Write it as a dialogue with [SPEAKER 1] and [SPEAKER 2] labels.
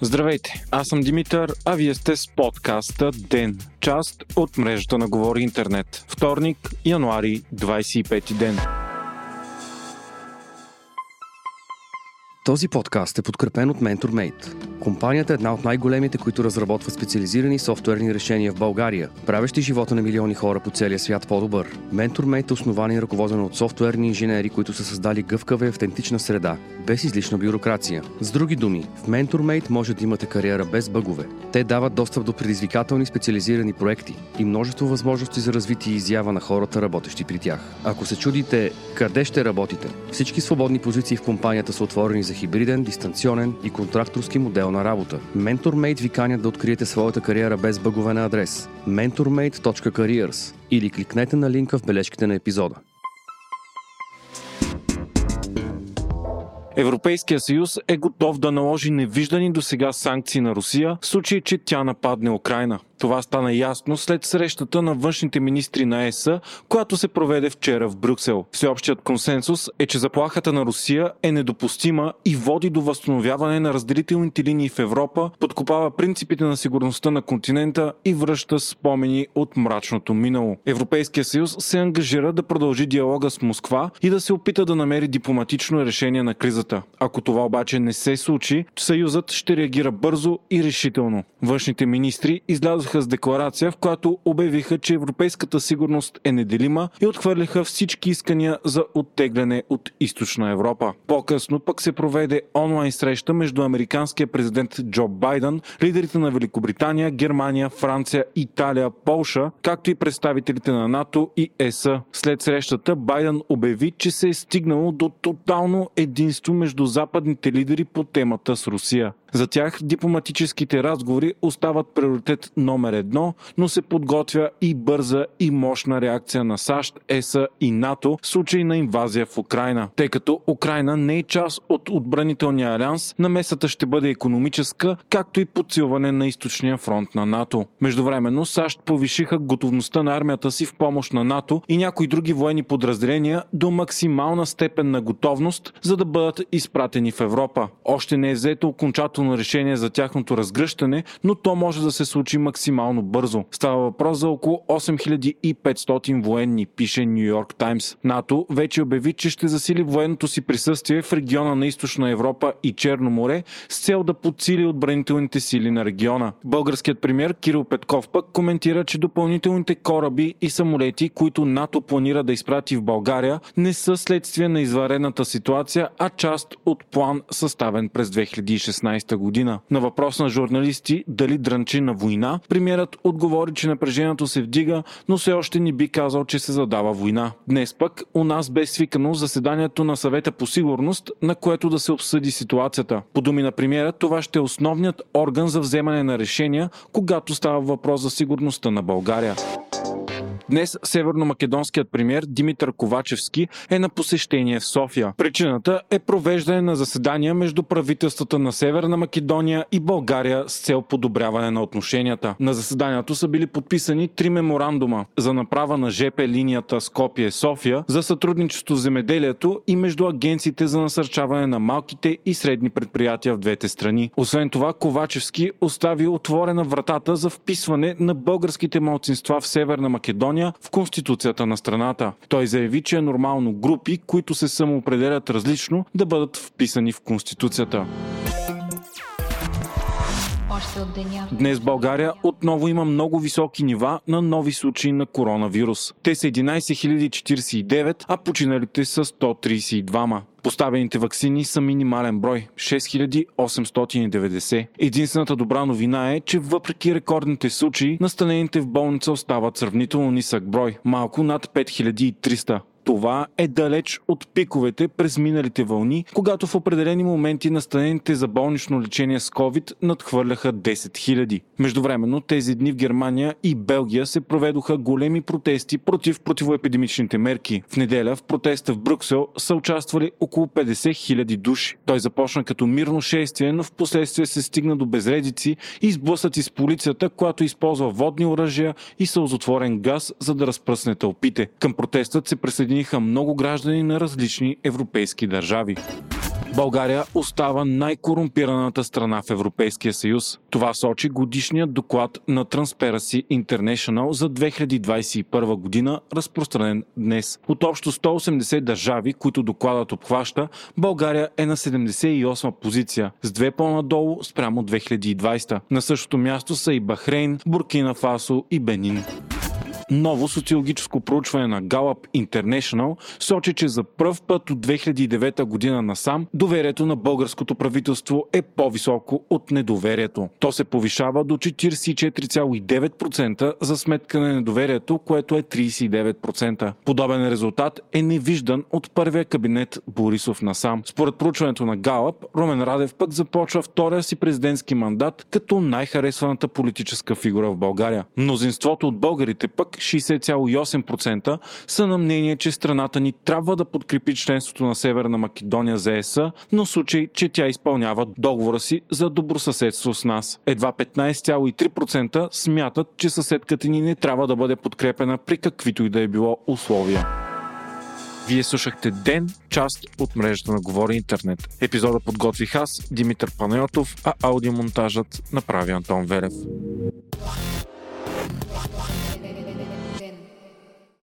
[SPEAKER 1] Здравейте, аз съм Димитър, а вие сте с подкаста ДЕН, част от мрежата на Говори Интернет. Вторник, януари, 25 ден.
[SPEAKER 2] Този подкаст е подкрепен от MentorMate. Компанията е една от най-големите, които разработват специализирани софтуерни решения в България, правещи живота на милиони хора по целия свят по-добър. MentorMate е основан и ръководен от софтуерни инженери, които са създали гъвкава и автентична среда, без излишна бюрокрация. С други думи, в MentorMate може да имате кариера без бъгове. Те дават достъп до предизвикателни специализирани проекти и множество възможности за развитие и изява на хората, работещи при тях. Ако се чудите къде ще работите, всички свободни позиции в компанията са отворени за хибриден, дистанционен и контракторски модел на работа. MentorMate ви канят да откриете своята кариера без бъгове на адрес mentormate.careers или кликнете на линка в бележките на епизода.
[SPEAKER 1] Европейския съюз е готов да наложи невиждани до сега санкции на Русия в случай, че тя нападне Украина. Това стана ясно след срещата на външните министри на ЕС, която се проведе вчера в Брюксел. Всеобщият консенсус е, че заплахата на Русия е недопустима и води до възстановяване на разделителните линии в Европа, подкопава принципите на сигурността на континента и връща спомени от мрачното минало. Европейския съюз се ангажира да продължи диалога с Москва и да се опита да намери дипломатично решение на кризата. Ако това обаче не се случи, съюзът ще реагира бързо и решително. Външните министри излязоха излязоха с декларация, в която обявиха, че европейската сигурност е неделима и отхвърлиха всички искания за оттегляне от източна Европа. По-късно пък се проведе онлайн среща между американския президент Джо Байден, лидерите на Великобритания, Германия, Франция, Италия, Полша, както и представителите на НАТО и ЕС. След срещата Байден обяви, че се е стигнало до тотално единство между западните лидери по темата с Русия. За тях дипломатическите разговори остават приоритет номер едно, но се подготвя и бърза и мощна реакция на САЩ, ЕСА и НАТО в случай на инвазия в Украина. Тъй като Украина не е част от отбранителния алианс, намесата ще бъде економическа, както и подсилване на източния фронт на НАТО. Междувременно САЩ повишиха готовността на армията си в помощ на НАТО и някои други военни подразделения до максимална степен на готовност, за да бъдат изпратени в Европа. Още не е взето окончателно решение за тяхното разгръщане, но то може да се случи максимално бързо. Става въпрос за около 8500 военни, пише Нью Йорк Таймс. НАТО вече обяви, че ще засили военното си присъствие в региона на Източна Европа и Черно море с цел да подсили отбранителните сили на региона. Българският премьер Кирил Петков пък коментира, че допълнителните кораби и самолети, които НАТО планира да изпрати в България, не са следствие на изварената ситуация, а част от план съставен през 2016 година. На въпрос на журналисти дали дрънчи на война, премиерът отговори, че напрежението се вдига, но все още ни би казал, че се задава война. Днес пък у нас бе свикано заседанието на съвета по сигурност, на което да се обсъди ситуацията. По думи на премиера, това ще е основният орган за вземане на решения, когато става въпрос за сигурността на България. Днес северно-македонският премьер Димитър Ковачевски е на посещение в София. Причината е провеждане на заседания между правителствата на Северна Македония и България с цел подобряване на отношенията. На заседанието са били подписани три меморандума за направа на ЖП линията Скопие-София за сътрудничество в земеделието и между агенциите за насърчаване на малките и средни предприятия в двете страни. Освен това, Ковачевски остави отворена вратата за вписване на българските малцинства в Северна Македония Македония в Конституцията на страната. Той заяви, че е нормално групи, които се самоопределят различно, да бъдат вписани в Конституцията. Днес България отново има много високи нива на нови случаи на коронавирус. Те са 11 049, а починалите са 132. Поставените вакцини са минимален брой 6890. Единствената добра новина е, че въпреки рекордните случаи, настанените в болница остават сравнително нисък брой малко над 5300. Това е далеч от пиковете през миналите вълни, когато в определени моменти настанените за болнично лечение с COVID надхвърляха 10 000. Междувременно тези дни в Германия и Белгия се проведоха големи протести против противоепидемичните мерки. В неделя в протеста в Брюксел са участвали около 50 000 души. Той започна като мирно шествие, но в последствие се стигна до безредици и сблъсъци с полицията, която използва водни оръжия и сълзотворен газ, за да разпръсне тълпите. Към протестът се присъедини присъединиха много граждани на различни европейски държави. България остава най-корумпираната страна в Европейския съюз. Това сочи годишният доклад на Transparency International за 2021 година, разпространен днес. От общо 180 държави, които докладът обхваща, България е на 78 позиция, с две по-надолу спрямо 2020. На същото място са и Бахрейн, Буркина Фасо и Бенин. Ново социологическо проучване на Gallup International сочи, че за пръв път от 2009 година насам доверието на българското правителство е по-високо от недоверието. То се повишава до 44,9% за сметка на недоверието, което е 39%. Подобен резултат е невиждан от първия кабинет Борисов насам. Според проучването на Галъп, Румен Радев пък започва втория си президентски мандат като най-харесваната политическа фигура в България. Мнозинството от българите пък 60,8% са на мнение, че страната ни трябва да подкрепи членството на Северна Македония за ЕСА, но в случай, че тя изпълнява договора си за добросъседство с нас. Едва 15,3% смятат, че съседката ни не трябва да бъде подкрепена при каквито и да е било условия. Вие слушахте Ден, част от мрежата на Говори Интернет. Епизода подготвих аз, Димитър Панайотов, а аудиомонтажът направи Антон Велев.